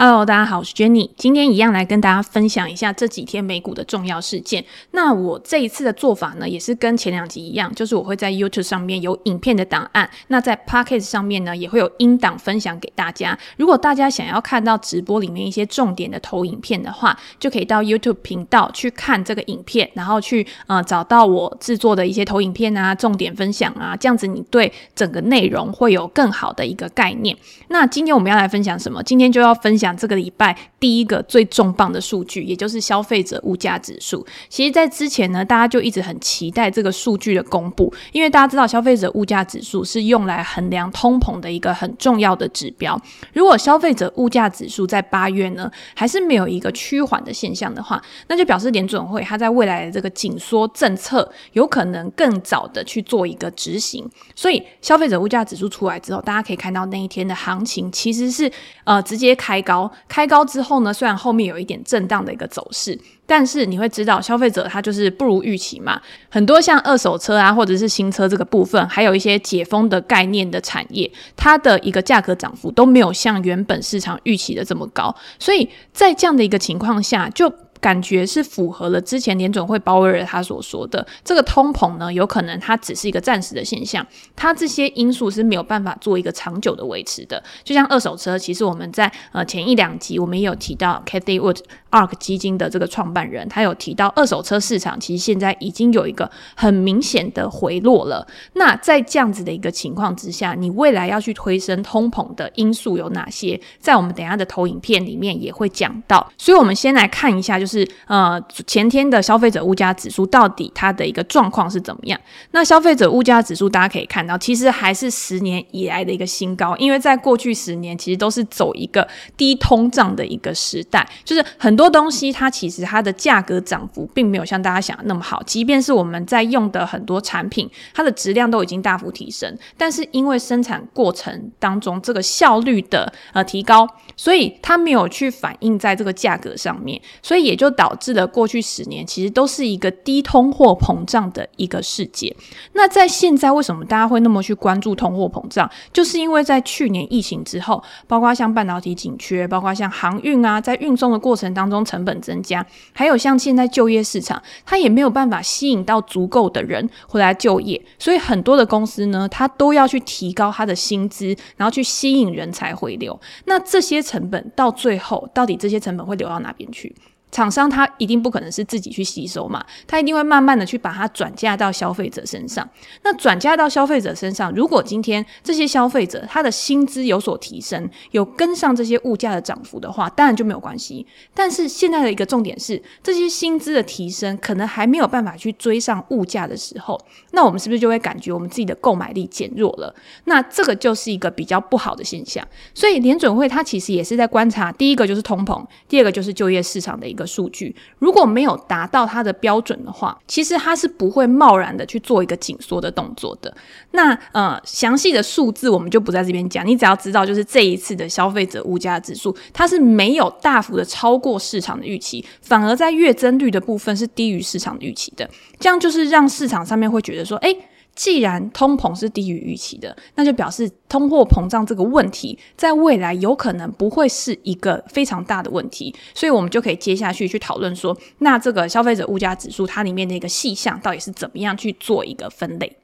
Hello，大家好，我是 Jenny。今天一样来跟大家分享一下这几天美股的重要事件。那我这一次的做法呢，也是跟前两集一样，就是我会在 YouTube 上面有影片的档案，那在 Podcast 上面呢，也会有音档分享给大家。如果大家想要看到直播里面一些重点的投影片的话，就可以到 YouTube 频道去看这个影片，然后去呃找到我制作的一些投影片啊、重点分享啊，这样子你对整个内容会有更好的一个概念。那今天我们要来分享什么？今天就要分享。讲这个礼拜第一个最重磅的数据，也就是消费者物价指数。其实，在之前呢，大家就一直很期待这个数据的公布，因为大家知道，消费者物价指数是用来衡量通膨的一个很重要的指标。如果消费者物价指数在八月呢，还是没有一个趋缓的现象的话，那就表示联准会它在未来的这个紧缩政策有可能更早的去做一个执行。所以，消费者物价指数出来之后，大家可以看到那一天的行情其实是呃直接开高。开高之后呢，虽然后面有一点震荡的一个走势，但是你会知道消费者他就是不如预期嘛。很多像二手车啊，或者是新车这个部分，还有一些解封的概念的产业，它的一个价格涨幅都没有像原本市场预期的这么高。所以在这样的一个情况下，就感觉是符合了之前联总会鲍威尔他所说的这个通膨呢，有可能它只是一个暂时的现象，它这些因素是没有办法做一个长久的维持的。就像二手车，其实我们在呃前一两集我们也有提到 Cathie Wood ARK 基金的这个创办人，他有提到二手车市场其实现在已经有一个很明显的回落了。那在这样子的一个情况之下，你未来要去推升通膨的因素有哪些？在我们等一下的投影片里面也会讲到。所以，我们先来看一下，就是是呃前天的消费者物价指数到底它的一个状况是怎么样？那消费者物价指数大家可以看到，其实还是十年以来的一个新高，因为在过去十年其实都是走一个低通胀的一个时代，就是。很多东西它其实它的价格涨幅并没有像大家想的那么好，即便是我们在用的很多产品，它的质量都已经大幅提升，但是因为生产过程当中这个效率的呃提高，所以它没有去反映在这个价格上面，所以也就导致了过去十年其实都是一个低通货膨胀的一个世界。那在现在为什么大家会那么去关注通货膨胀？就是因为在去年疫情之后，包括像半导体紧缺，包括像航运啊，在运送的过程当中。成本增加，还有像现在就业市场，它也没有办法吸引到足够的人回来就业，所以很多的公司呢，它都要去提高它的薪资，然后去吸引人才回流。那这些成本到最后，到底这些成本会流到哪边去？厂商他一定不可能是自己去吸收嘛，他一定会慢慢的去把它转嫁到消费者身上。那转嫁到消费者身上，如果今天这些消费者他的薪资有所提升，有跟上这些物价的涨幅的话，当然就没有关系。但是现在的一个重点是，这些薪资的提升可能还没有办法去追上物价的时候，那我们是不是就会感觉我们自己的购买力减弱了？那这个就是一个比较不好的现象。所以联准会它其实也是在观察，第一个就是通膨，第二个就是就业市场的一个。数据如果没有达到它的标准的话，其实它是不会贸然的去做一个紧缩的动作的。那呃，详细的数字我们就不在这边讲，你只要知道，就是这一次的消费者物价指数，它是没有大幅的超过市场的预期，反而在月增率的部分是低于市场的预期的。这样就是让市场上面会觉得说，哎。既然通膨是低于预期的，那就表示通货膨胀这个问题在未来有可能不会是一个非常大的问题，所以我们就可以接下去去讨论说，那这个消费者物价指数它里面的一个细项到底是怎么样去做一个分类。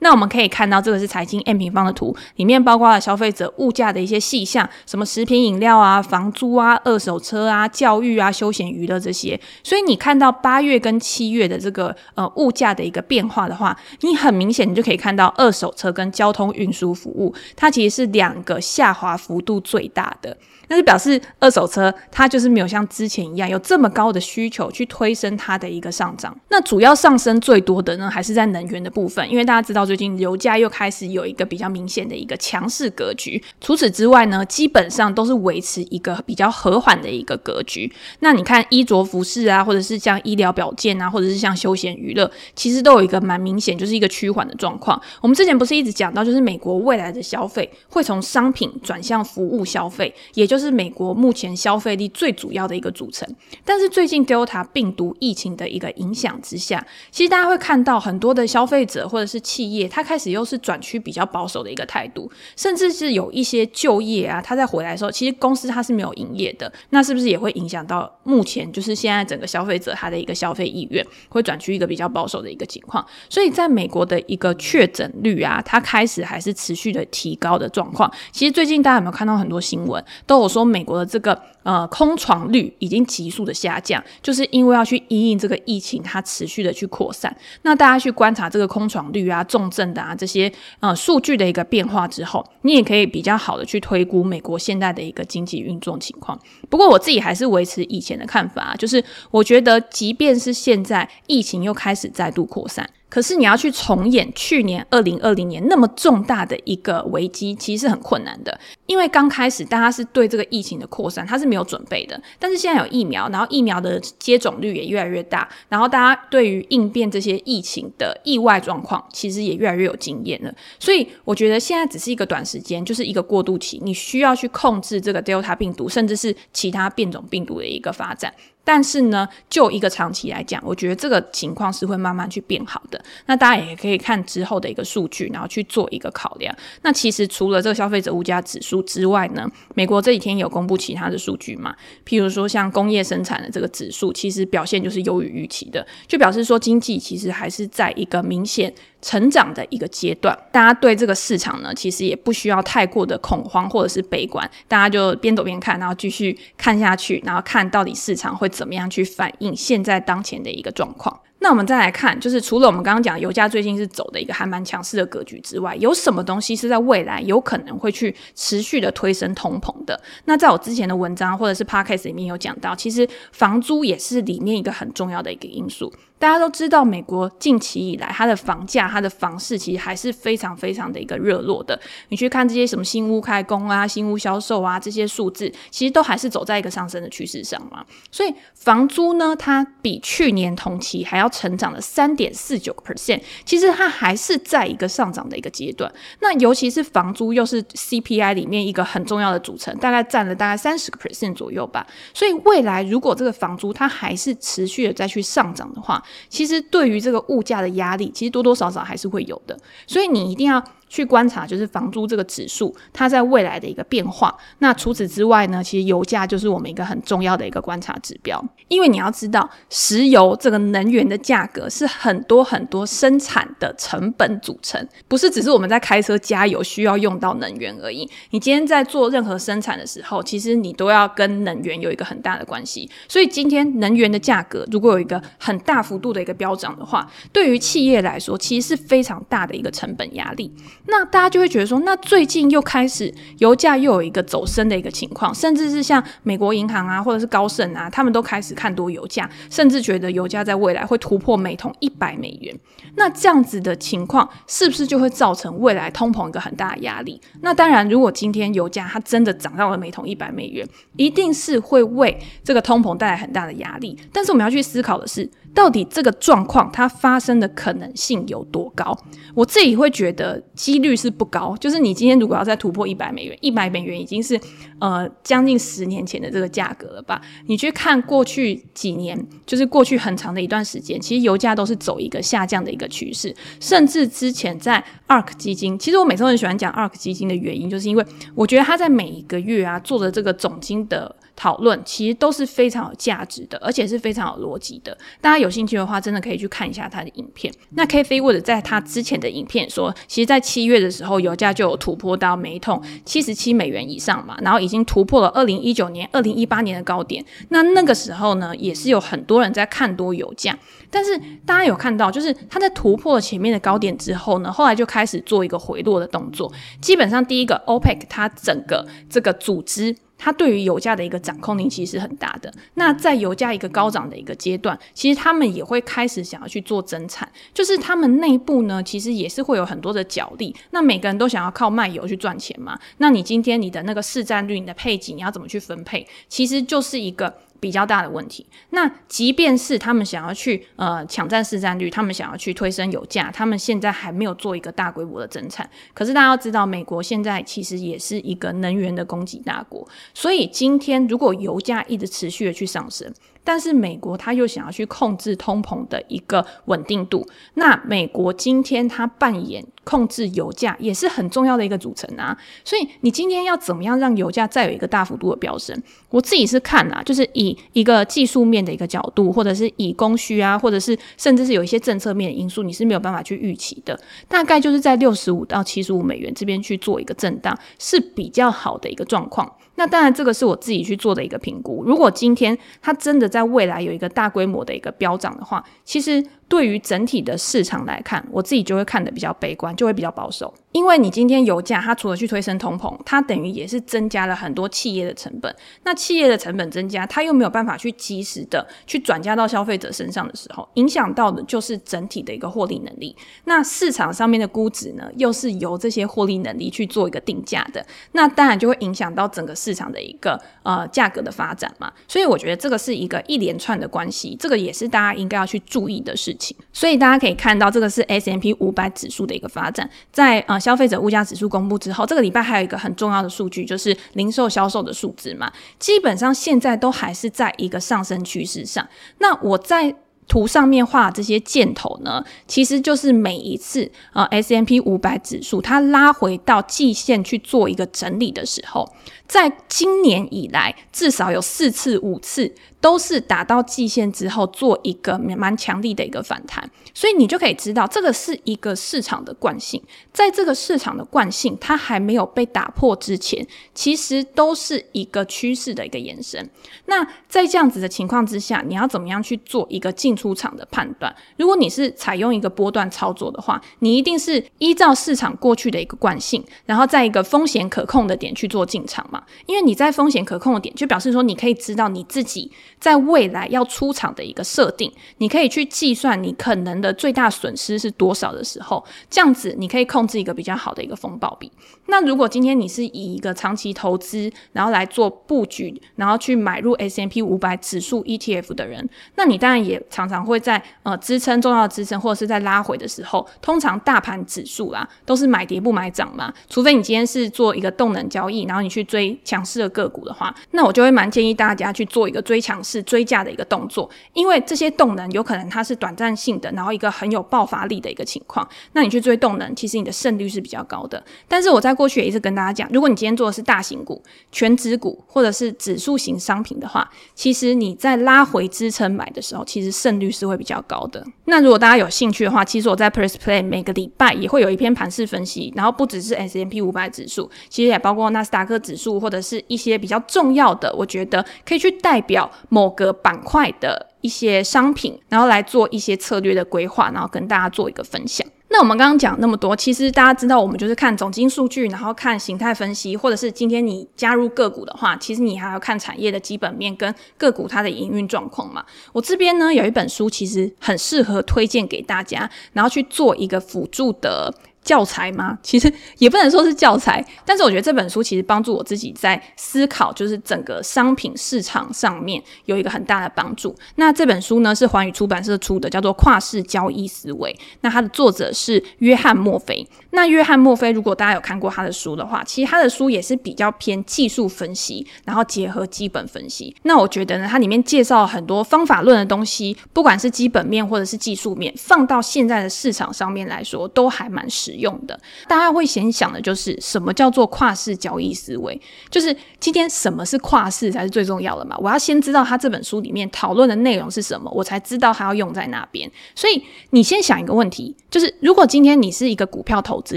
那我们可以看到，这个是财经 M 平方的图，里面包括了消费者物价的一些细项，什么食品饮料啊、房租啊、二手车啊、教育啊、休闲娱乐这些。所以你看到八月跟七月的这个呃物价的一个变化的话，你很明显你就可以看到二手车跟交通运输服务，它其实是两个下滑幅度最大的。那就表示二手车它就是没有像之前一样有这么高的需求去推升它的一个上涨。那主要上升最多的呢，还是在能源的部分，因为大家知道最近油价又开始有一个比较明显的一个强势格局。除此之外呢，基本上都是维持一个比较和缓的一个格局。那你看衣着服饰啊，或者是像医疗保健啊，或者是像休闲娱乐，其实都有一个蛮明显，就是一个趋缓的状况。我们之前不是一直讲到，就是美国未来的消费会从商品转向服务消费，也就。就是美国目前消费力最主要的一个组成，但是最近 Delta 病毒疫情的一个影响之下，其实大家会看到很多的消费者或者是企业，它开始又是转趋比较保守的一个态度，甚至是有一些就业啊，它在回来的时候，其实公司它是没有营业的，那是不是也会影响到目前就是现在整个消费者他的一个消费意愿，会转趋一个比较保守的一个情况？所以在美国的一个确诊率啊，它开始还是持续的提高的状况。其实最近大家有没有看到很多新闻，都说美国的这个呃空床率已经急速的下降，就是因为要去因应这个疫情，它持续的去扩散。那大家去观察这个空床率啊、重症的啊这些呃数据的一个变化之后，你也可以比较好的去推估美国现在的一个经济运作情况。不过我自己还是维持以前的看法，就是我觉得即便是现在疫情又开始再度扩散。可是你要去重演去年二零二零年那么重大的一个危机，其实是很困难的。因为刚开始大家是对这个疫情的扩散，它是没有准备的。但是现在有疫苗，然后疫苗的接种率也越来越大，然后大家对于应变这些疫情的意外状况，其实也越来越有经验了。所以我觉得现在只是一个短时间，就是一个过渡期，你需要去控制这个 Delta 病毒，甚至是其他变种病毒的一个发展。但是呢，就一个长期来讲，我觉得这个情况是会慢慢去变好的。那大家也可以看之后的一个数据，然后去做一个考量。那其实除了这个消费者物价指数之外呢，美国这几天有公布其他的数据嘛？譬如说像工业生产的这个指数，其实表现就是优于预期的，就表示说经济其实还是在一个明显成长的一个阶段，大家对这个市场呢，其实也不需要太过的恐慌或者是悲观，大家就边走边看，然后继续看下去，然后看到底市场会怎么样去反映现在当前的一个状况。那我们再来看，就是除了我们刚刚讲油价最近是走的一个还蛮强势的格局之外，有什么东西是在未来有可能会去持续的推升通膨的？那在我之前的文章或者是 podcast 里面有讲到，其实房租也是里面一个很重要的一个因素。大家都知道，美国近期以来它的房价、它的房市其实还是非常非常的一个热络的。你去看这些什么新屋开工啊、新屋销售啊这些数字，其实都还是走在一个上升的趋势上嘛。所以房租呢，它比去年同期还要成长了三点四九 percent，其实它还是在一个上涨的一个阶段。那尤其是房租又是 CPI 里面一个很重要的组成，大概占了大概三十个 percent 左右吧。所以未来如果这个房租它还是持续的再去上涨的话，其实对于这个物价的压力，其实多多少少还是会有的，所以你一定要。去观察就是房租这个指数，它在未来的一个变化。那除此之外呢，其实油价就是我们一个很重要的一个观察指标。因为你要知道，石油这个能源的价格是很多很多生产的成本组成，不是只是我们在开车加油需要用到能源而已。你今天在做任何生产的时候，其实你都要跟能源有一个很大的关系。所以今天能源的价格如果有一个很大幅度的一个飙涨的话，对于企业来说，其实是非常大的一个成本压力。那大家就会觉得说，那最近又开始油价又有一个走升的一个情况，甚至是像美国银行啊，或者是高盛啊，他们都开始看多油价，甚至觉得油价在未来会突破每桶一百美元。那这样子的情况，是不是就会造成未来通膨一个很大的压力？那当然，如果今天油价它真的涨到了每桶一百美元，一定是会为这个通膨带来很大的压力。但是我们要去思考的是，到底这个状况它发生的可能性有多高？我自己会觉得几率是不高。就是你今天如果要再突破一百美元，一百美元已经是呃将近十年前的这个价格了吧？你去看过去几年，就是过去很长的一段时间，其实油价都是走一个下降的一个趋势。甚至之前在 ARK 基金，其实我每次都很喜欢讲 ARK 基金的原因，就是因为我觉得它在每一个月啊做的这个总金的。讨论其实都是非常有价值的，而且是非常有逻辑的。大家有兴趣的话，真的可以去看一下他的影片。那 Kathy Wood 在他之前的影片说，其实，在七月的时候，油价就有突破到每桶七十七美元以上嘛，然后已经突破了二零一九年、二零一八年的高点。那那个时候呢，也是有很多人在看多油价。但是大家有看到，就是他在突破前面的高点之后呢，后来就开始做一个回落的动作。基本上，第一个 OPEC 它整个这个组织。它对于油价的一个掌控力其实是很大的。那在油价一个高涨的一个阶段，其实他们也会开始想要去做增产，就是他们内部呢，其实也是会有很多的角力。那每个人都想要靠卖油去赚钱嘛。那你今天你的那个市占率、你的配给，你要怎么去分配？其实就是一个比较大的问题。那即便是他们想要去呃抢占市占率，他们想要去推升油价，他们现在还没有做一个大规模的增产。可是大家要知道，美国现在其实也是一个能源的供给大国，所以今天如果油价一直持续的去上升，但是美国他又想要去控制通膨的一个稳定度，那美国今天它扮演控制油价也是很重要的一个组成啊。所以你今天要怎么样让油价再有一个大幅度的飙升？我自己是看啊，就是以一个技术面的一个角度，或者是以供需啊，或者是甚至是有一些政策面的因素，你是没有办法去预期的。大概就是在六十五到七十五美元这边去做一个震荡，是比较好的一个状况。那当然，这个是我自己去做的一个评估。如果今天它真的在未来有一个大规模的一个飙涨的话，其实。对于整体的市场来看，我自己就会看得比较悲观，就会比较保守。因为你今天油价，它除了去推升通膨，它等于也是增加了很多企业的成本。那企业的成本增加，它又没有办法去及时的去转嫁到消费者身上的时候，影响到的就是整体的一个获利能力。那市场上面的估值呢，又是由这些获利能力去做一个定价的，那当然就会影响到整个市场的一个呃价格的发展嘛。所以我觉得这个是一个一连串的关系，这个也是大家应该要去注意的事所以大家可以看到，这个是 S M P 五百指数的一个发展。在呃消费者物价指数公布之后，这个礼拜还有一个很重要的数据，就是零售销售的数值嘛。基本上现在都还是在一个上升趋势上。那我在图上面画这些箭头呢，其实就是每一次呃 S M P 五百指数它拉回到季线去做一个整理的时候，在今年以来至少有四次、五次。都是打到季线之后做一个蛮强力的一个反弹，所以你就可以知道这个是一个市场的惯性。在这个市场的惯性它还没有被打破之前，其实都是一个趋势的一个延伸。那在这样子的情况之下，你要怎么样去做一个进出场的判断？如果你是采用一个波段操作的话，你一定是依照市场过去的一个惯性，然后在一个风险可控的点去做进场嘛。因为你在风险可控的点，就表示说你可以知道你自己。在未来要出场的一个设定，你可以去计算你可能的最大损失是多少的时候，这样子你可以控制一个比较好的一个风暴比。那如果今天你是以一个长期投资，然后来做布局，然后去买入 S M P 五百指数 ETF 的人，那你当然也常常会在呃支撑重要的支撑或者是在拉回的时候，通常大盘指数啦都是买跌不买涨嘛，除非你今天是做一个动能交易，然后你去追强势的个股的话，那我就会蛮建议大家去做一个追强。势追价的一个动作，因为这些动能有可能它是短暂性的，然后一个很有爆发力的一个情况，那你去追动能，其实你的胜率是比较高的。但是我在过去也一直跟大家讲，如果你今天做的是大型股、全指股或者是指数型商品的话，其实你在拉回支撑买的时候，其实胜率是会比较高的。那如果大家有兴趣的话，其实我在 Press Play 每个礼拜也会有一篇盘势分析，然后不只是 S M P 五百指数，其实也包括纳斯达克指数或者是一些比较重要的，我觉得可以去代表。某个板块的一些商品，然后来做一些策略的规划，然后跟大家做一个分享。那我们刚刚讲那么多，其实大家知道，我们就是看总经数据，然后看形态分析，或者是今天你加入个股的话，其实你还要看产业的基本面跟个股它的营运状况嘛。我这边呢有一本书，其实很适合推荐给大家，然后去做一个辅助的。教材吗？其实也不能说是教材，但是我觉得这本书其实帮助我自己在思考，就是整个商品市场上面有一个很大的帮助。那这本书呢是环宇出版社出的，叫做《跨市交易思维》。那它的作者是约翰墨菲。那约翰墨菲，如果大家有看过他的书的话，其实他的书也是比较偏技术分析，然后结合基本分析。那我觉得呢，它里面介绍很多方法论的东西，不管是基本面或者是技术面，放到现在的市场上面来说，都还蛮实用。的，大家会先想的就是什么叫做跨市交易思维？就是今天什么是跨市才是最重要的嘛？我要先知道他这本书里面讨论的内容是什么，我才知道他要用在哪边。所以你先想一个问题，就是如果今天你是一个股票投资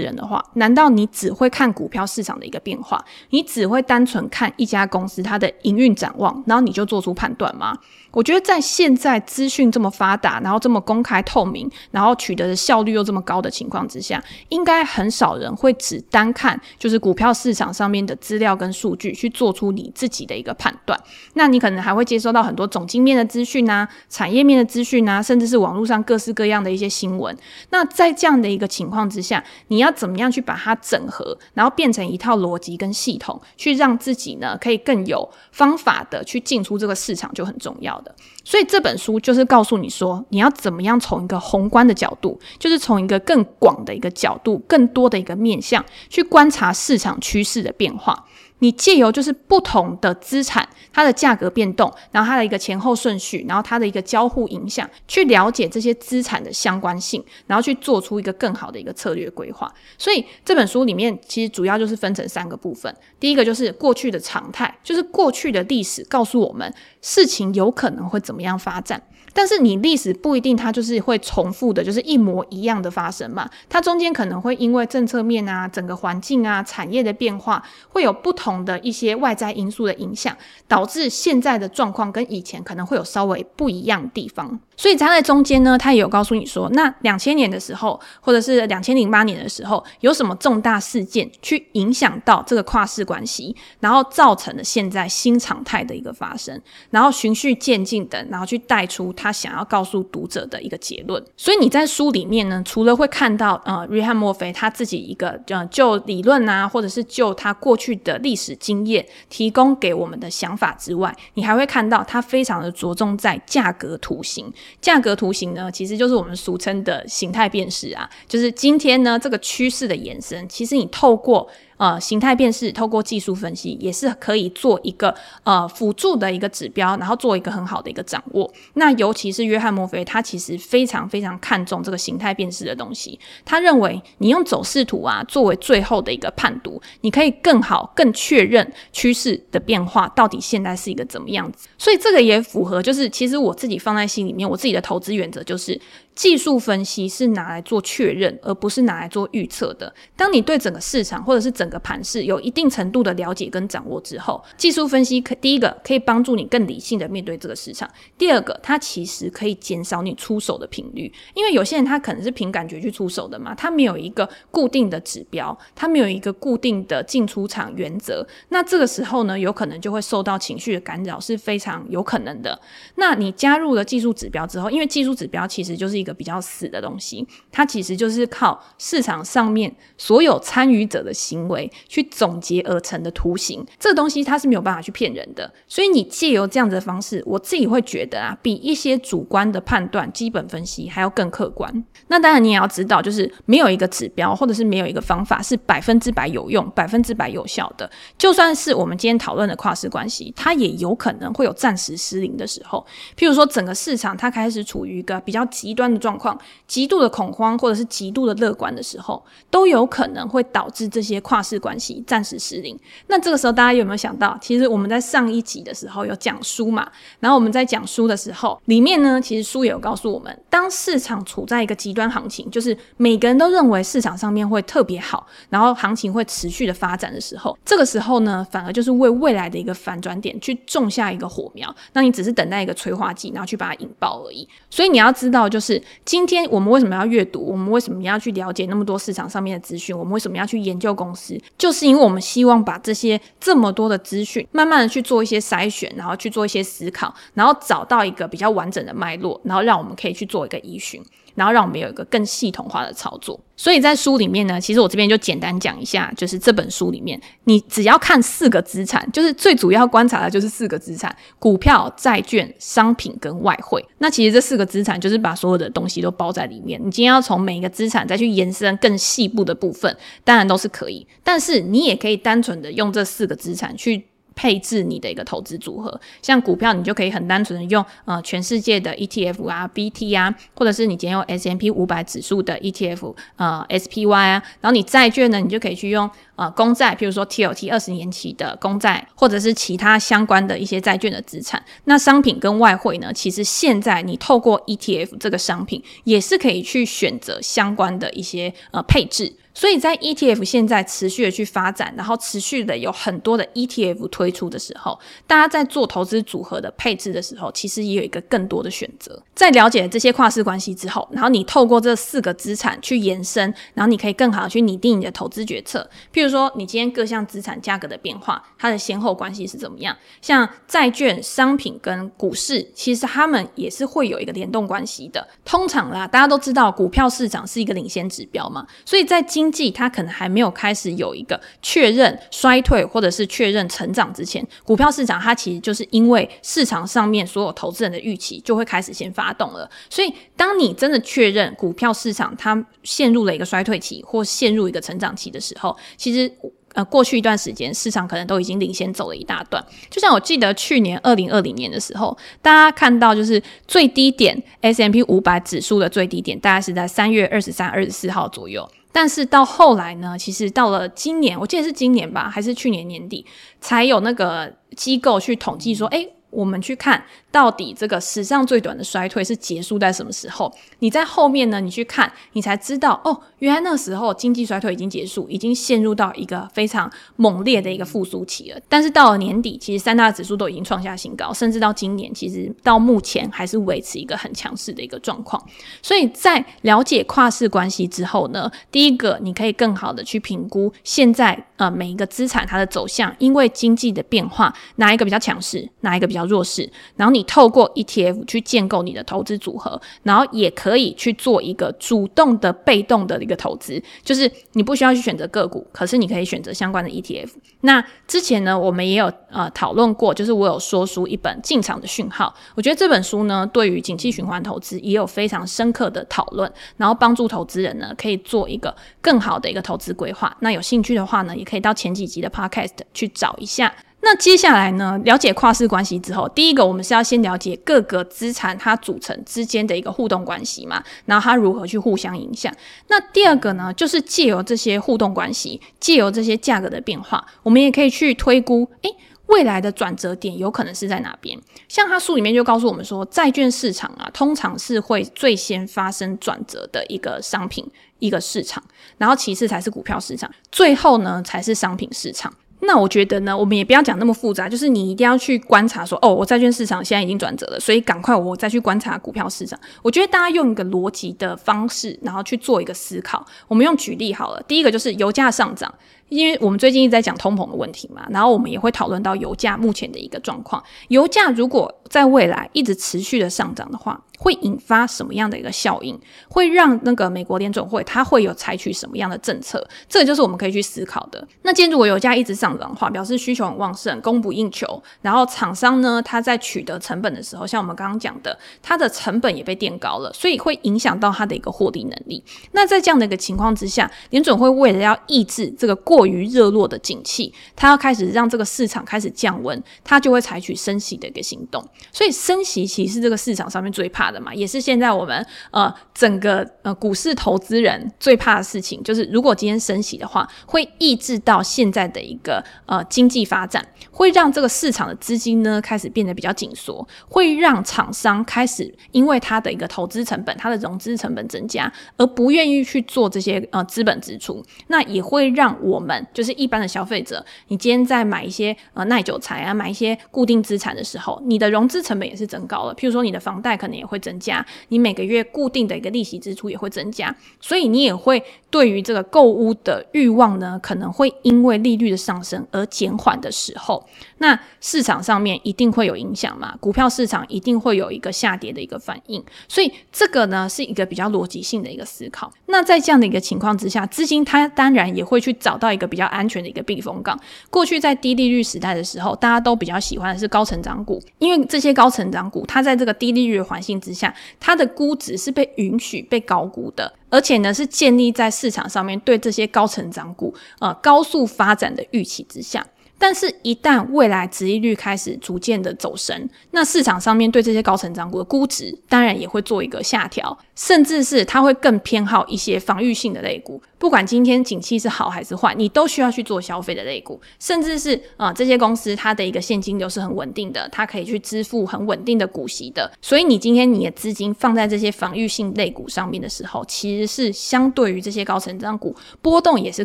人的话，难道你只会看股票市场的一个变化？你只会单纯看一家公司它的营运展望，然后你就做出判断吗？我觉得在现在资讯这么发达，然后这么公开透明，然后取得的效率又这么高的情况之下，应该很少人会只单看就是股票市场上面的资料跟数据去做出你自己的一个判断。那你可能还会接收到很多总经面的资讯啊、产业面的资讯啊，甚至是网络上各式各样的一些新闻。那在这样的一个情况之下，你要怎么样去把它整合，然后变成一套逻辑跟系统，去让自己呢可以更有方法的去进出这个市场，就很重要所以这本书就是告诉你说，你要怎么样从一个宏观的角度，就是从一个更广的一个角度，更多的一个面向去观察市场趋势的变化。你借由就是不同的资产，它的价格变动，然后它的一个前后顺序，然后它的一个交互影响，去了解这些资产的相关性，然后去做出一个更好的一个策略规划。所以这本书里面其实主要就是分成三个部分。第一个就是过去的常态，就是过去的历史告诉我们事情有可能会怎么样发展。但是你历史不一定它就是会重复的，就是一模一样的发生嘛。它中间可能会因为政策面啊、整个环境啊、产业的变化，会有不同的一些外在因素的影响，导致现在的状况跟以前可能会有稍微不一样的地方。所以它在中间呢，它也有告诉你说，那两千年的时候，或者是两千零八年的时候，有什么重大事件去影响到这个跨市关系，然后造成了现在新常态的一个发生，然后循序渐进的，然后去带出他想要告诉读者的一个结论。所以你在书里面呢，除了会看到呃，约翰墨菲他自己一个呃，就理论啊，或者是就他过去的历史经验提供给我们的想法之外，你还会看到他非常的着重在价格图形。价格图形呢，其实就是我们俗称的形态辨识啊，就是今天呢，这个趋势的延伸，其实你透过。呃，形态辨识透过技术分析也是可以做一个呃辅助的一个指标，然后做一个很好的一个掌握。那尤其是约翰墨菲，他其实非常非常看重这个形态辨识的东西。他认为你用走势图啊作为最后的一个判读，你可以更好、更确认趋势的变化到底现在是一个怎么样子。所以这个也符合，就是其实我自己放在心里面，我自己的投资原则就是。技术分析是拿来做确认，而不是拿来做预测的。当你对整个市场或者是整个盘势有一定程度的了解跟掌握之后，技术分析可第一个可以帮助你更理性的面对这个市场，第二个它其实可以减少你出手的频率，因为有些人他可能是凭感觉去出手的嘛，他没有一个固定的指标，他没有一个固定的进出场原则，那这个时候呢，有可能就会受到情绪的干扰，是非常有可能的。那你加入了技术指标之后，因为技术指标其实就是一个。比较死的东西，它其实就是靠市场上面所有参与者的行为去总结而成的图形。这东西它是没有办法去骗人的，所以你借由这样子的方式，我自己会觉得啊，比一些主观的判断、基本分析还要更客观。那当然你也要知道，就是没有一个指标或者是没有一个方法是百分之百有用、百分之百有效的。就算是我们今天讨论的跨市关系，它也有可能会有暂时失灵的时候。譬如说，整个市场它开始处于一个比较极端的状况，极度的恐慌或者是极度的乐观的时候，都有可能会导致这些跨市关系暂时失灵。那这个时候，大家有没有想到，其实我们在上一集的时候有讲书嘛？然后我们在讲书的时候，里面呢，其实书也有告诉我们，当市场处在一个极端行情，就是每个人都认为市场上面会特别好，然后行情会持续的发展的时候，这个时候呢，反而就是为未来的一个反转点去种下一个火苗。那你只是等待一个催化剂，然后去把它引爆而已。所以你要知道，就是今天。我们为什么要阅读？我们为什么要去了解那么多市场上面的资讯？我们为什么要去研究公司？就是因为我们希望把这些这么多的资讯，慢慢的去做一些筛选，然后去做一些思考，然后找到一个比较完整的脉络，然后让我们可以去做一个依循。然后让我们有一个更系统化的操作。所以在书里面呢，其实我这边就简单讲一下，就是这本书里面，你只要看四个资产，就是最主要观察的就是四个资产：股票、债券、商品跟外汇。那其实这四个资产就是把所有的东西都包在里面。你今天要从每一个资产再去延伸更细部的部分，当然都是可以。但是你也可以单纯的用这四个资产去。配置你的一个投资组合，像股票，你就可以很单纯的用呃全世界的 ETF 啊，BT 啊，或者是你今天用 S M P 五百指数的 ETF，呃 SPY 啊，然后你债券呢，你就可以去用呃公债，譬如说 TLT 二十年期的公债，或者是其他相关的一些债券的资产。那商品跟外汇呢，其实现在你透过 ETF 这个商品，也是可以去选择相关的一些呃配置。所以在 ETF 现在持续的去发展，然后持续的有很多的 ETF 推出的时候，大家在做投资组合的配置的时候，其实也有一个更多的选择。在了解这些跨市关系之后，然后你透过这四个资产去延伸，然后你可以更好的去拟定你的投资决策。譬如说，你今天各项资产价格的变化，它的先后关系是怎么样？像债券、商品跟股市，其实它们也是会有一个联动关系的。通常啦，大家都知道股票市场是一个领先指标嘛，所以在今经济它可能还没有开始有一个确认衰退或者是确认成长之前，股票市场它其实就是因为市场上面所有投资人的预期就会开始先发动了。所以，当你真的确认股票市场它陷入了一个衰退期或陷入一个成长期的时候，其实呃过去一段时间市场可能都已经领先走了一大段。就像我记得去年二零二零年的时候，大家看到就是最低点 S M P 五百指数的最低点大概是在三月二十三、二十四号左右。但是到后来呢，其实到了今年，我记得是今年吧，还是去年年底，才有那个机构去统计说，诶，我们去看。到底这个史上最短的衰退是结束在什么时候？你在后面呢？你去看，你才知道哦，原来那时候经济衰退已经结束，已经陷入到一个非常猛烈的一个复苏期了。但是到了年底，其实三大指数都已经创下新高，甚至到今年，其实到目前还是维持一个很强势的一个状况。所以在了解跨市关系之后呢，第一个你可以更好的去评估现在呃每一个资产它的走向，因为经济的变化，哪一个比较强势，哪一个比较弱势，然后你。你透过 ETF 去建构你的投资组合，然后也可以去做一个主动的、被动的一个投资，就是你不需要去选择个股，可是你可以选择相关的 ETF。那之前呢，我们也有呃讨论过，就是我有说书一本进场的讯号，我觉得这本书呢，对于景气循环投资也有非常深刻的讨论，然后帮助投资人呢可以做一个更好的一个投资规划。那有兴趣的话呢，也可以到前几集的 Podcast 去找一下。那接下来呢，了解跨市关系之后，第一个我们是要先了解各个资产它组成之间的一个互动关系嘛，然后它如何去互相影响。那第二个呢，就是借由这些互动关系，借由这些价格的变化，我们也可以去推估，诶，未来的转折点有可能是在哪边？像他书里面就告诉我们说，债券市场啊，通常是会最先发生转折的一个商品一个市场，然后其次才是股票市场，最后呢才是商品市场。那我觉得呢，我们也不要讲那么复杂，就是你一定要去观察说，哦，我债券市场现在已经转折了，所以赶快我再去观察股票市场。我觉得大家用一个逻辑的方式，然后去做一个思考。我们用举例好了，第一个就是油价上涨。因为我们最近一直在讲通膨的问题嘛，然后我们也会讨论到油价目前的一个状况。油价如果在未来一直持续的上涨的话，会引发什么样的一个效应？会让那个美国联准会它会有采取什么样的政策？这个就是我们可以去思考的。那今天如果油价一直上涨的话，表示需求很旺盛，供不应求，然后厂商呢，他在取得成本的时候，像我们刚刚讲的，它的成本也被垫高了，所以会影响到它的一个获利能力。那在这样的一个情况之下，联准会为了要抑制这个过过于热络的景气，它要开始让这个市场开始降温，它就会采取升息的一个行动。所以升息其实这个市场上面最怕的嘛，也是现在我们呃整个呃股市投资人最怕的事情，就是如果今天升息的话，会抑制到现在的一个呃经济发展，会让这个市场的资金呢开始变得比较紧缩，会让厂商开始因为它的一个投资成本、它的融资成本增加，而不愿意去做这些呃资本支出，那也会让我们。就是一般的消费者，你今天在买一些呃耐久财啊，买一些固定资产的时候，你的融资成本也是增高了。譬如说，你的房贷可能也会增加，你每个月固定的一个利息支出也会增加，所以你也会对于这个购物的欲望呢，可能会因为利率的上升而减缓的时候，那市场上面一定会有影响嘛，股票市场一定会有一个下跌的一个反应。所以这个呢是一个比较逻辑性的一个思考。那在这样的一个情况之下，资金它当然也会去找到一一个比较安全的一个避风港。过去在低利率时代的时候，大家都比较喜欢的是高成长股，因为这些高成长股，它在这个低利率的环境之下，它的估值是被允许被高估的，而且呢是建立在市场上面对这些高成长股呃高速发展的预期之下。但是，一旦未来殖利率开始逐渐的走升，那市场上面对这些高成长股的估值，当然也会做一个下调，甚至是它会更偏好一些防御性的类股。不管今天景气是好还是坏，你都需要去做消费的类股，甚至是啊、呃、这些公司它的一个现金流是很稳定的，它可以去支付很稳定的股息的。所以你今天你的资金放在这些防御性类股上面的时候，其实是相对于这些高成长股波动也是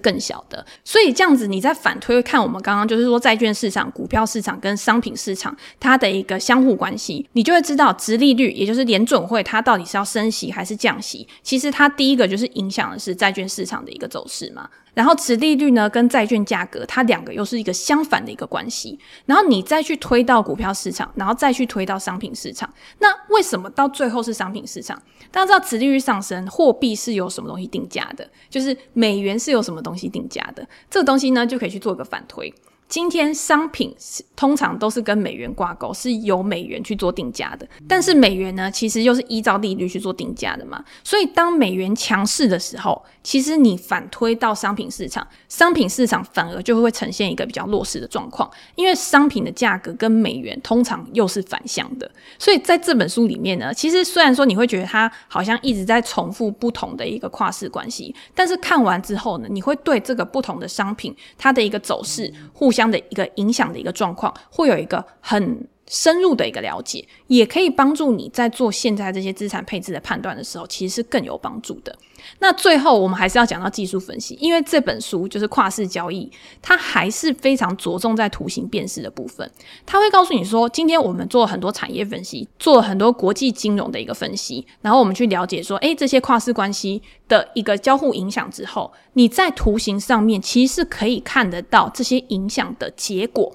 更小的。所以这样子你再反推看我们刚刚就是说债券市场、股票市场跟商品市场它的一个相互关系，你就会知道殖利率，也就是联准会它到底是要升息还是降息。其实它第一个就是影响的是债券市场的一个走势嘛。然后殖利率呢跟债券价格，它两个又是一个相反的一个关系。然后你再去推到股票市场，然后再去推到商品市场。那为什么到最后是商品市场？大家知道殖利率上升，货币是由什么东西定价的？就是美元是由什么东西定价的？这个东西呢就可以去做一个反推。今天商品是通常都是跟美元挂钩，是由美元去做定价的。但是美元呢，其实又是依照利率去做定价的嘛。所以当美元强势的时候，其实你反推到商品市场，商品市场反而就会呈现一个比较弱势的状况，因为商品的价格跟美元通常又是反向的。所以在这本书里面呢，其实虽然说你会觉得它好像一直在重复不同的一个跨市关系，但是看完之后呢，你会对这个不同的商品它的一个走势互这样。的一个影响的一个状况，会有一个很深入的一个了解，也可以帮助你在做现在这些资产配置的判断的时候，其实是更有帮助的。那最后我们还是要讲到技术分析，因为这本书就是跨市交易，它还是非常着重在图形辨识的部分。它会告诉你说，今天我们做了很多产业分析，做了很多国际金融的一个分析，然后我们去了解说，诶，这些跨市关系的一个交互影响之后，你在图形上面其实是可以看得到这些影响的结果。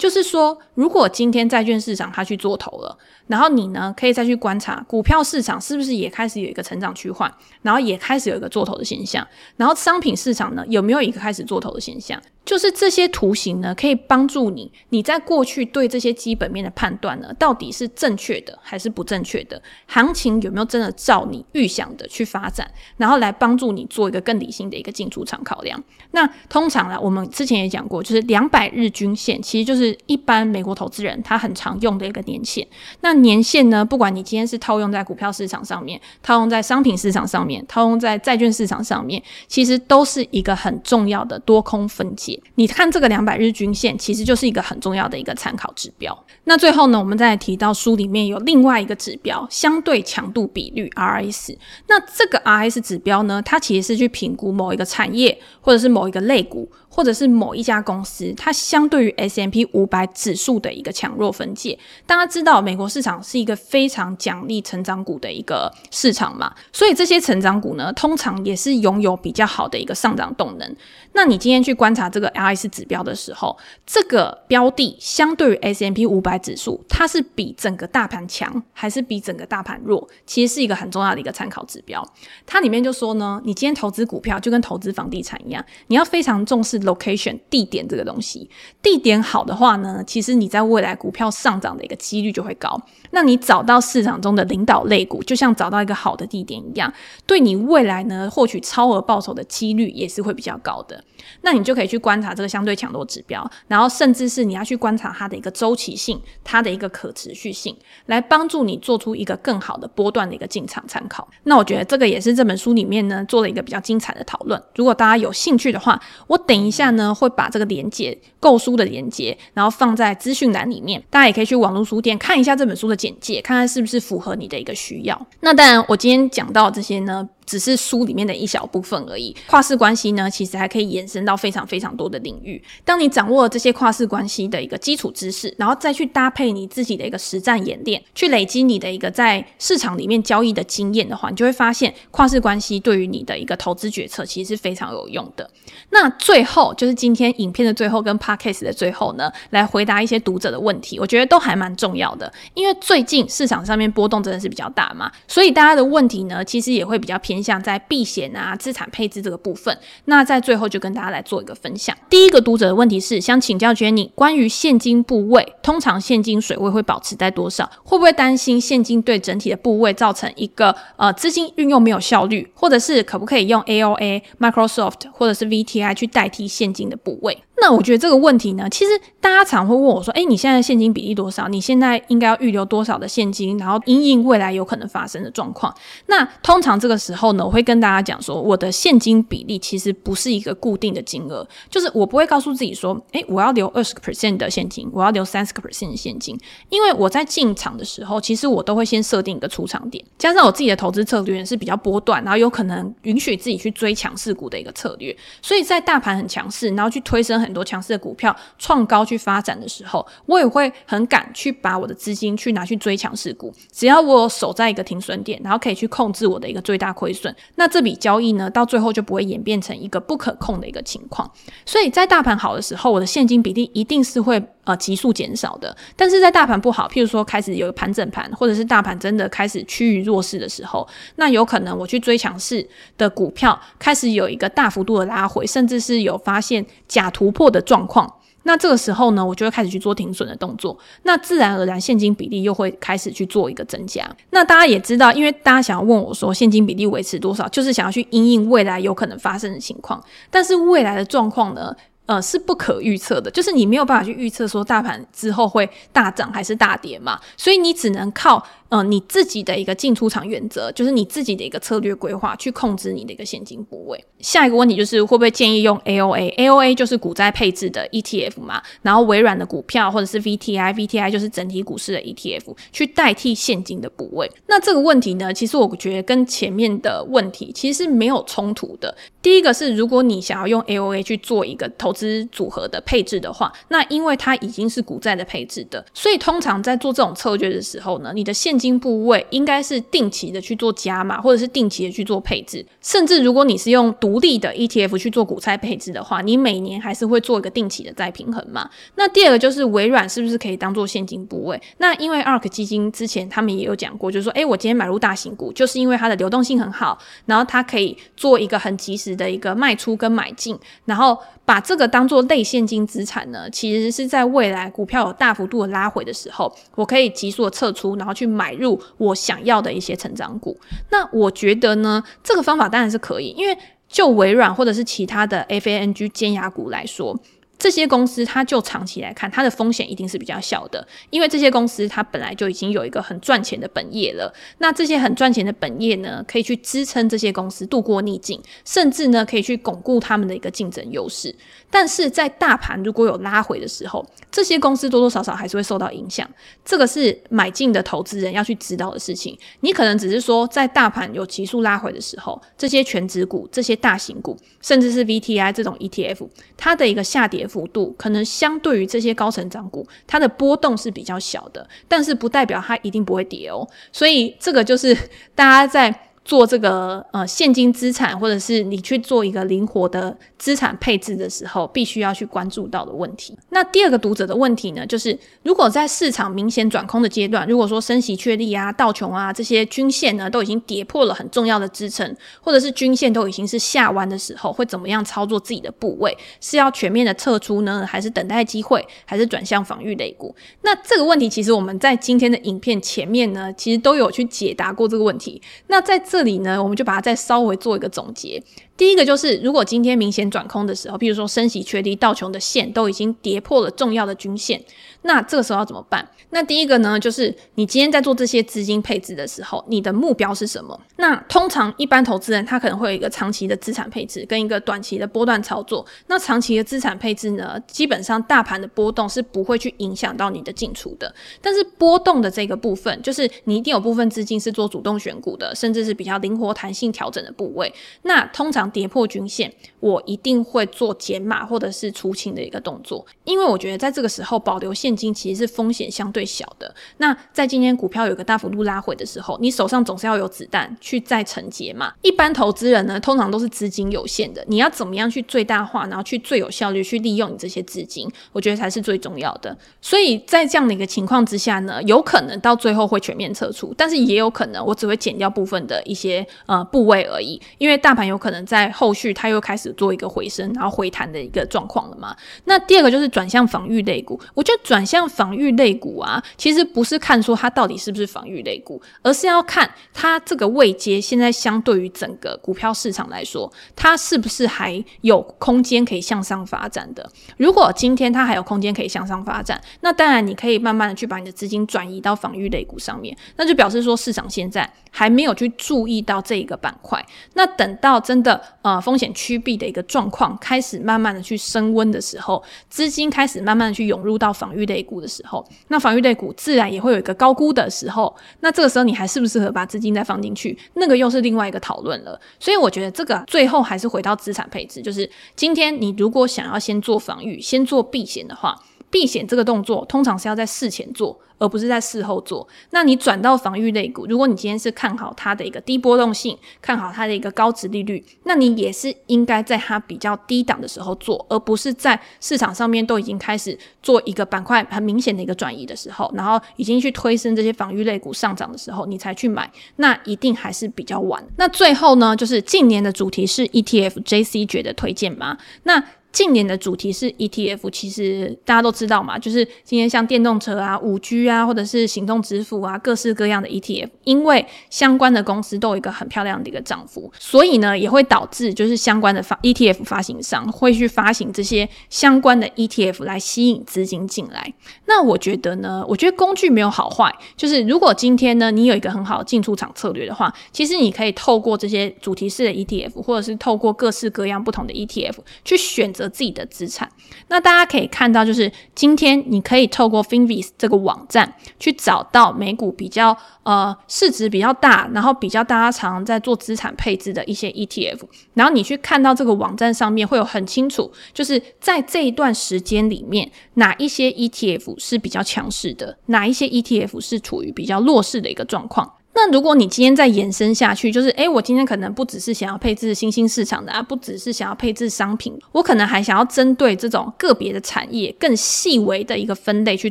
就是说，如果今天债券市场它去做头了，然后你呢可以再去观察股票市场是不是也开始有一个成长趋缓，然后也开始有一个做头的现象，然后商品市场呢有没有一个开始做头的现象？就是这些图形呢，可以帮助你，你在过去对这些基本面的判断呢，到底是正确的还是不正确的？行情有没有真的照你预想的去发展？然后来帮助你做一个更理性的一个进出场考量。那通常呢，我们之前也讲过，就是两百日均线，其实就是一般美国投资人他很常用的一个年线。那年限呢，不管你今天是套用在股票市场上面，套用在商品市场上面，套用在债券市场上面，其实都是一个很重要的多空分界。你看这个两百日均线，其实就是一个很重要的一个参考指标。那最后呢，我们再提到书里面有另外一个指标，相对强度比率 RS。那这个 RS 指标呢，它其实是去评估某一个产业或者是某一个类股。或者是某一家公司，它相对于 S M P 五百指数的一个强弱分界。大家知道，美国市场是一个非常奖励成长股的一个市场嘛，所以这些成长股呢，通常也是拥有比较好的一个上涨动能。那你今天去观察这个 RS 指标的时候，这个标的相对于 S M P 五百指数，它是比整个大盘强，还是比整个大盘弱？其实是一个很重要的一个参考指标。它里面就说呢，你今天投资股票就跟投资房地产一样，你要非常重视。Location 地点这个东西，地点好的话呢，其实你在未来股票上涨的一个几率就会高。那你找到市场中的领导类股，就像找到一个好的地点一样，对你未来呢获取超额报酬的几率也是会比较高的。那你就可以去观察这个相对强弱指标，然后甚至是你要去观察它的一个周期性，它的一个可持续性，来帮助你做出一个更好的波段的一个进场参考。那我觉得这个也是这本书里面呢做了一个比较精彩的讨论。如果大家有兴趣的话，我等一下呢会把这个连接购书的连接，然后放在资讯栏里面，大家也可以去网络书店看一下这本书的简介，看看是不是符合你的一个需要。那当然，我今天讲到这些呢。只是书里面的一小部分而已。跨式关系呢，其实还可以延伸到非常非常多的领域。当你掌握了这些跨式关系的一个基础知识，然后再去搭配你自己的一个实战演练，去累积你的一个在市场里面交易的经验的话，你就会发现跨式关系对于你的一个投资决策其实是非常有用的。那最后就是今天影片的最后跟 Podcast 的最后呢，来回答一些读者的问题，我觉得都还蛮重要的。因为最近市场上面波动真的是比较大嘛，所以大家的问题呢，其实也会比较偏。像在避险啊、资产配置这个部分，那在最后就跟大家来做一个分享。第一个读者的问题是，想请教 Jenny 关于现金部位，通常现金水位会保持在多少？会不会担心现金对整体的部位造成一个呃资金运用没有效率，或者是可不可以用 AOA、Microsoft 或者是 VTI 去代替现金的部位？那我觉得这个问题呢，其实大家常会问我说：“诶，你现在现金比例多少？你现在应该要预留多少的现金？然后因应未来有可能发生的状况。”那通常这个时候呢，我会跟大家讲说，我的现金比例其实不是一个固定的金额，就是我不会告诉自己说：“诶，我要留二十个 percent 的现金，我要留三十个 percent 的现金。”因为我在进场的时候，其实我都会先设定一个出场点，加上我自己的投资策略是比较波段，然后有可能允许自己去追强势股的一个策略，所以在大盘很强势，然后去推升很很多强势的股票创高去发展的时候，我也会很敢去把我的资金去拿去追强势股。只要我守在一个停损点，然后可以去控制我的一个最大亏损，那这笔交易呢，到最后就不会演变成一个不可控的一个情况。所以在大盘好的时候，我的现金比例一定是会呃急速减少的。但是在大盘不好，譬如说开始有盘整盘，或者是大盘真的开始趋于弱势的时候，那有可能我去追强势的股票，开始有一个大幅度的拉回，甚至是有发现假突破的状况。那这个时候呢，我就会开始去做停损的动作。那自然而然现金比例又会开始去做一个增加。那大家也知道，因为大家想要问我说现金比例维持多少，就是想要去因应未来有可能发生的情况。但是未来的状况呢，呃，是不可预测的，就是你没有办法去预测说大盘之后会大涨还是大跌嘛，所以你只能靠。呃，你自己的一个进出场原则，就是你自己的一个策略规划，去控制你的一个现金部位。下一个问题就是会不会建议用 AOA？AOA 就是股债配置的 ETF 嘛，然后微软的股票或者是 VTI，VTI 就是整体股市的 ETF，去代替现金的部位。那这个问题呢，其实我觉得跟前面的问题其实是没有冲突的。第一个是，如果你想要用 AOA 去做一个投资组合的配置的话，那因为它已经是股债的配置的，所以通常在做这种策略的时候呢，你的现金部位应该是定期的去做加码，或者是定期的去做配置。甚至如果你是用独立的 ETF 去做股债配置的话，你每年还是会做一个定期的再平衡嘛。那第二个就是微软是不是可以当做现金部位？那因为 ARK 基金之前他们也有讲过，就是说，诶，我今天买入大型股，就是因为它的流动性很好，然后它可以做一个很及时的一个卖出跟买进，然后。把这个当做类现金资产呢，其实是在未来股票有大幅度的拉回的时候，我可以急速的撤出，然后去买买入我想要的一些成长股。那我觉得呢，这个方法当然是可以，因为就微软或者是其他的 FANG 尖牙股来说。这些公司，它就长期来看，它的风险一定是比较小的，因为这些公司它本来就已经有一个很赚钱的本业了。那这些很赚钱的本业呢，可以去支撑这些公司度过逆境，甚至呢，可以去巩固他们的一个竞争优势。但是在大盘如果有拉回的时候，这些公司多多少少还是会受到影响。这个是买进的投资人要去知道的事情。你可能只是说，在大盘有急速拉回的时候，这些全值股、这些大型股，甚至是 VTI 这种 ETF，它的一个下跌。幅度可能相对于这些高成长股，它的波动是比较小的，但是不代表它一定不会跌哦。所以这个就是大家在。做这个呃现金资产，或者是你去做一个灵活的资产配置的时候，必须要去关注到的问题。那第二个读者的问题呢，就是如果在市场明显转空的阶段，如果说升息确立啊、道琼啊这些均线呢都已经跌破了很重要的支撑，或者是均线都已经是下弯的时候，会怎么样操作自己的部位？是要全面的撤出呢，还是等待机会，还是转向防御类股？那这个问题其实我们在今天的影片前面呢，其实都有去解答过这个问题。那在这这里呢，我们就把它再稍微做一个总结。第一个就是，如果今天明显转空的时候，比如说升息确立，道琼的线都已经跌破了重要的均线，那这个时候要怎么办？那第一个呢，就是你今天在做这些资金配置的时候，你的目标是什么？那通常一般投资人他可能会有一个长期的资产配置跟一个短期的波段操作。那长期的资产配置呢，基本上大盘的波动是不会去影响到你的进出的。但是波动的这个部分，就是你一定有部分资金是做主动选股的，甚至是比较灵活弹性调整的部位。那通常跌破均线，我一定会做减码或者是出清的一个动作，因为我觉得在这个时候保留现金其实是风险相对小的。那在今天股票有个大幅度拉回的时候，你手上总是要有子弹去再承接嘛。一般投资人呢，通常都是资金有限的，你要怎么样去最大化，然后去最有效率去利用你这些资金，我觉得才是最重要的。所以在这样的一个情况之下呢，有可能到最后会全面撤出，但是也有可能我只会减掉部分的一些呃部位而已，因为大盘有可能在。在后续它又开始做一个回升，然后回弹的一个状况了嘛。那第二个就是转向防御类股，我觉得转向防御类股啊，其实不是看说它到底是不是防御类股，而是要看它这个位阶现在相对于整个股票市场来说，它是不是还有空间可以向上发展的。如果今天它还有空间可以向上发展，那当然你可以慢慢的去把你的资金转移到防御类股上面，那就表示说市场现在还没有去注意到这一个板块。那等到真的呃风险趋避的一个状况开始慢慢的去升温的时候，资金开始慢慢的去涌入到防御类股的时候，那防御类股自然也会有一个高估的时候。那这个时候你还适不适合把资金再放进去？那个又是另外一个讨论了。所以我觉得这个最后还是回到资产配置，就是今天你如果想要先做防御，先做避险的话。避险这个动作通常是要在事前做，而不是在事后做。那你转到防御类股，如果你今天是看好它的一个低波动性，看好它的一个高值利率，那你也是应该在它比较低档的时候做，而不是在市场上面都已经开始做一个板块很明显的一个转移的时候，然后已经去推升这些防御类股上涨的时候，你才去买，那一定还是比较晚。那最后呢，就是近年的主题是 ETF，JC 觉得推荐吗？那近年的主题是 ETF，其实大家都知道嘛，就是今天像电动车啊、五 G 啊，或者是行动支付啊，各式各样的 ETF，因为相关的公司都有一个很漂亮的一个涨幅，所以呢，也会导致就是相关的发 ETF 发行商会去发行这些相关的 ETF 来吸引资金进来。那我觉得呢，我觉得工具没有好坏，就是如果今天呢，你有一个很好的进出场策略的话，其实你可以透过这些主题式的 ETF，或者是透过各式各样不同的 ETF 去选择。自己的资产，那大家可以看到，就是今天你可以透过 Finviz 这个网站去找到美股比较呃市值比较大，然后比较大家常在做资产配置的一些 ETF，然后你去看到这个网站上面会有很清楚，就是在这一段时间里面哪一些 ETF 是比较强势的，哪一些 ETF 是处于比较弱势的一个状况。那如果你今天再延伸下去，就是诶，我今天可能不只是想要配置新兴市场的啊，不只是想要配置商品，我可能还想要针对这种个别的产业更细微的一个分类去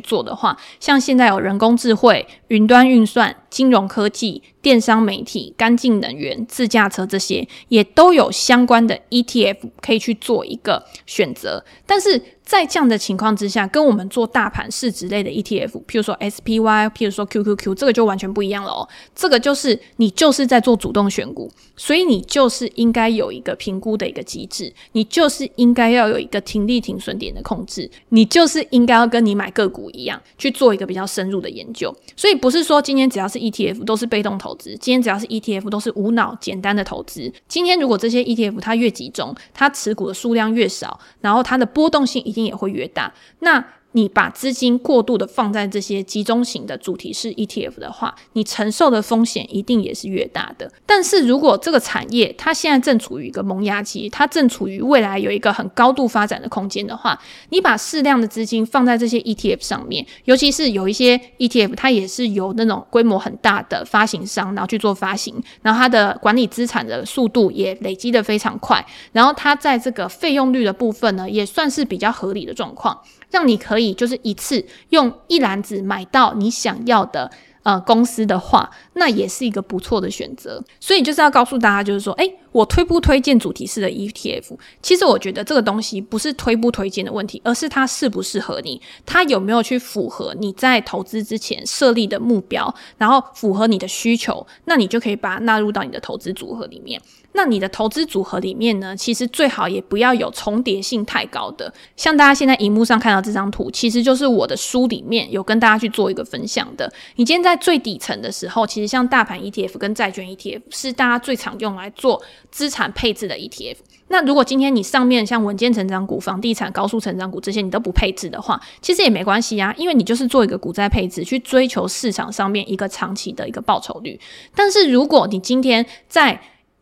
做的话，像现在有人工智慧、云端运算、金融科技。电商媒体、干净能源、自驾车这些也都有相关的 ETF 可以去做一个选择，但是在这样的情况之下，跟我们做大盘市值类的 ETF，譬如说 SPY，譬如说 QQQ，这个就完全不一样了哦。这个就是你就是在做主动选股，所以你就是应该有一个评估的一个机制，你就是应该要有一个停利停损点的控制，你就是应该要跟你买个股一样去做一个比较深入的研究。所以不是说今天只要是 ETF 都是被动投。投资今天只要是 ETF 都是无脑简单的投资。今天如果这些 ETF 它越集中，它持股的数量越少，然后它的波动性一定也会越大。那你把资金过度的放在这些集中型的主题式 ETF 的话，你承受的风险一定也是越大的。但是如果这个产业它现在正处于一个萌芽期，它正处于未来有一个很高度发展的空间的话，你把适量的资金放在这些 ETF 上面，尤其是有一些 ETF 它也是由那种规模很大的发行商然后去做发行，然后它的管理资产的速度也累积得非常快，然后它在这个费用率的部分呢，也算是比较合理的状况。让你可以就是一次用一篮子买到你想要的呃公司的话，那也是一个不错的选择。所以就是要告诉大家，就是说，诶，我推不推荐主题式的 ETF？其实我觉得这个东西不是推不推荐的问题，而是它适不适合你，它有没有去符合你在投资之前设立的目标，然后符合你的需求，那你就可以把它纳入到你的投资组合里面。那你的投资组合里面呢，其实最好也不要有重叠性太高的。像大家现在荧幕上看到这张图，其实就是我的书里面有跟大家去做一个分享的。你今天在最底层的时候，其实像大盘 ETF 跟债券 ETF 是大家最常用来做资产配置的 ETF。那如果今天你上面像稳健成长股、房地产高速成长股这些你都不配置的话，其实也没关系啊，因为你就是做一个股债配置，去追求市场上面一个长期的一个报酬率。但是如果你今天在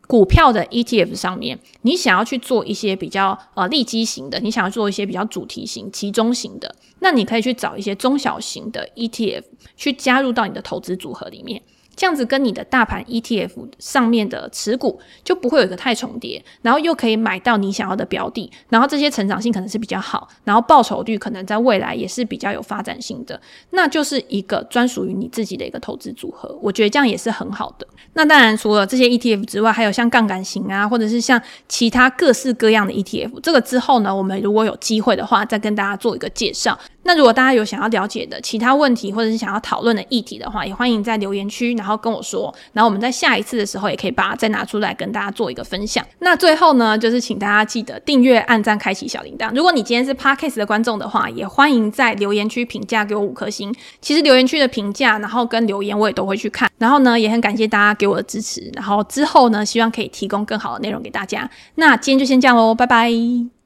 股票的 ETF 上面，你想要去做一些比较呃利基型的，你想要做一些比较主题型、集中型的，那你可以去找一些中小型的 ETF 去加入到你的投资组合里面。这样子跟你的大盘 ETF 上面的持股就不会有一个太重叠，然后又可以买到你想要的标的，然后这些成长性可能是比较好，然后报酬率可能在未来也是比较有发展性的，那就是一个专属于你自己的一个投资组合。我觉得这样也是很好的。那当然，除了这些 ETF 之外，还有像杠杆型啊，或者是像其他各式各样的 ETF。这个之后呢，我们如果有机会的话，再跟大家做一个介绍。那如果大家有想要了解的其他问题，或者是想要讨论的议题的话，也欢迎在留言区，然后跟我说。然后我们在下一次的时候，也可以把它再拿出来跟大家做一个分享。那最后呢，就是请大家记得订阅、按赞、开启小铃铛。如果你今天是 Podcast 的观众的话，也欢迎在留言区评价给我五颗星。其实留言区的评价，然后跟留言我也都会去看。然后呢，也很感谢大家给我的支持。然后之后呢，希望可以提供更好的内容给大家。那今天就先这样喽，拜拜。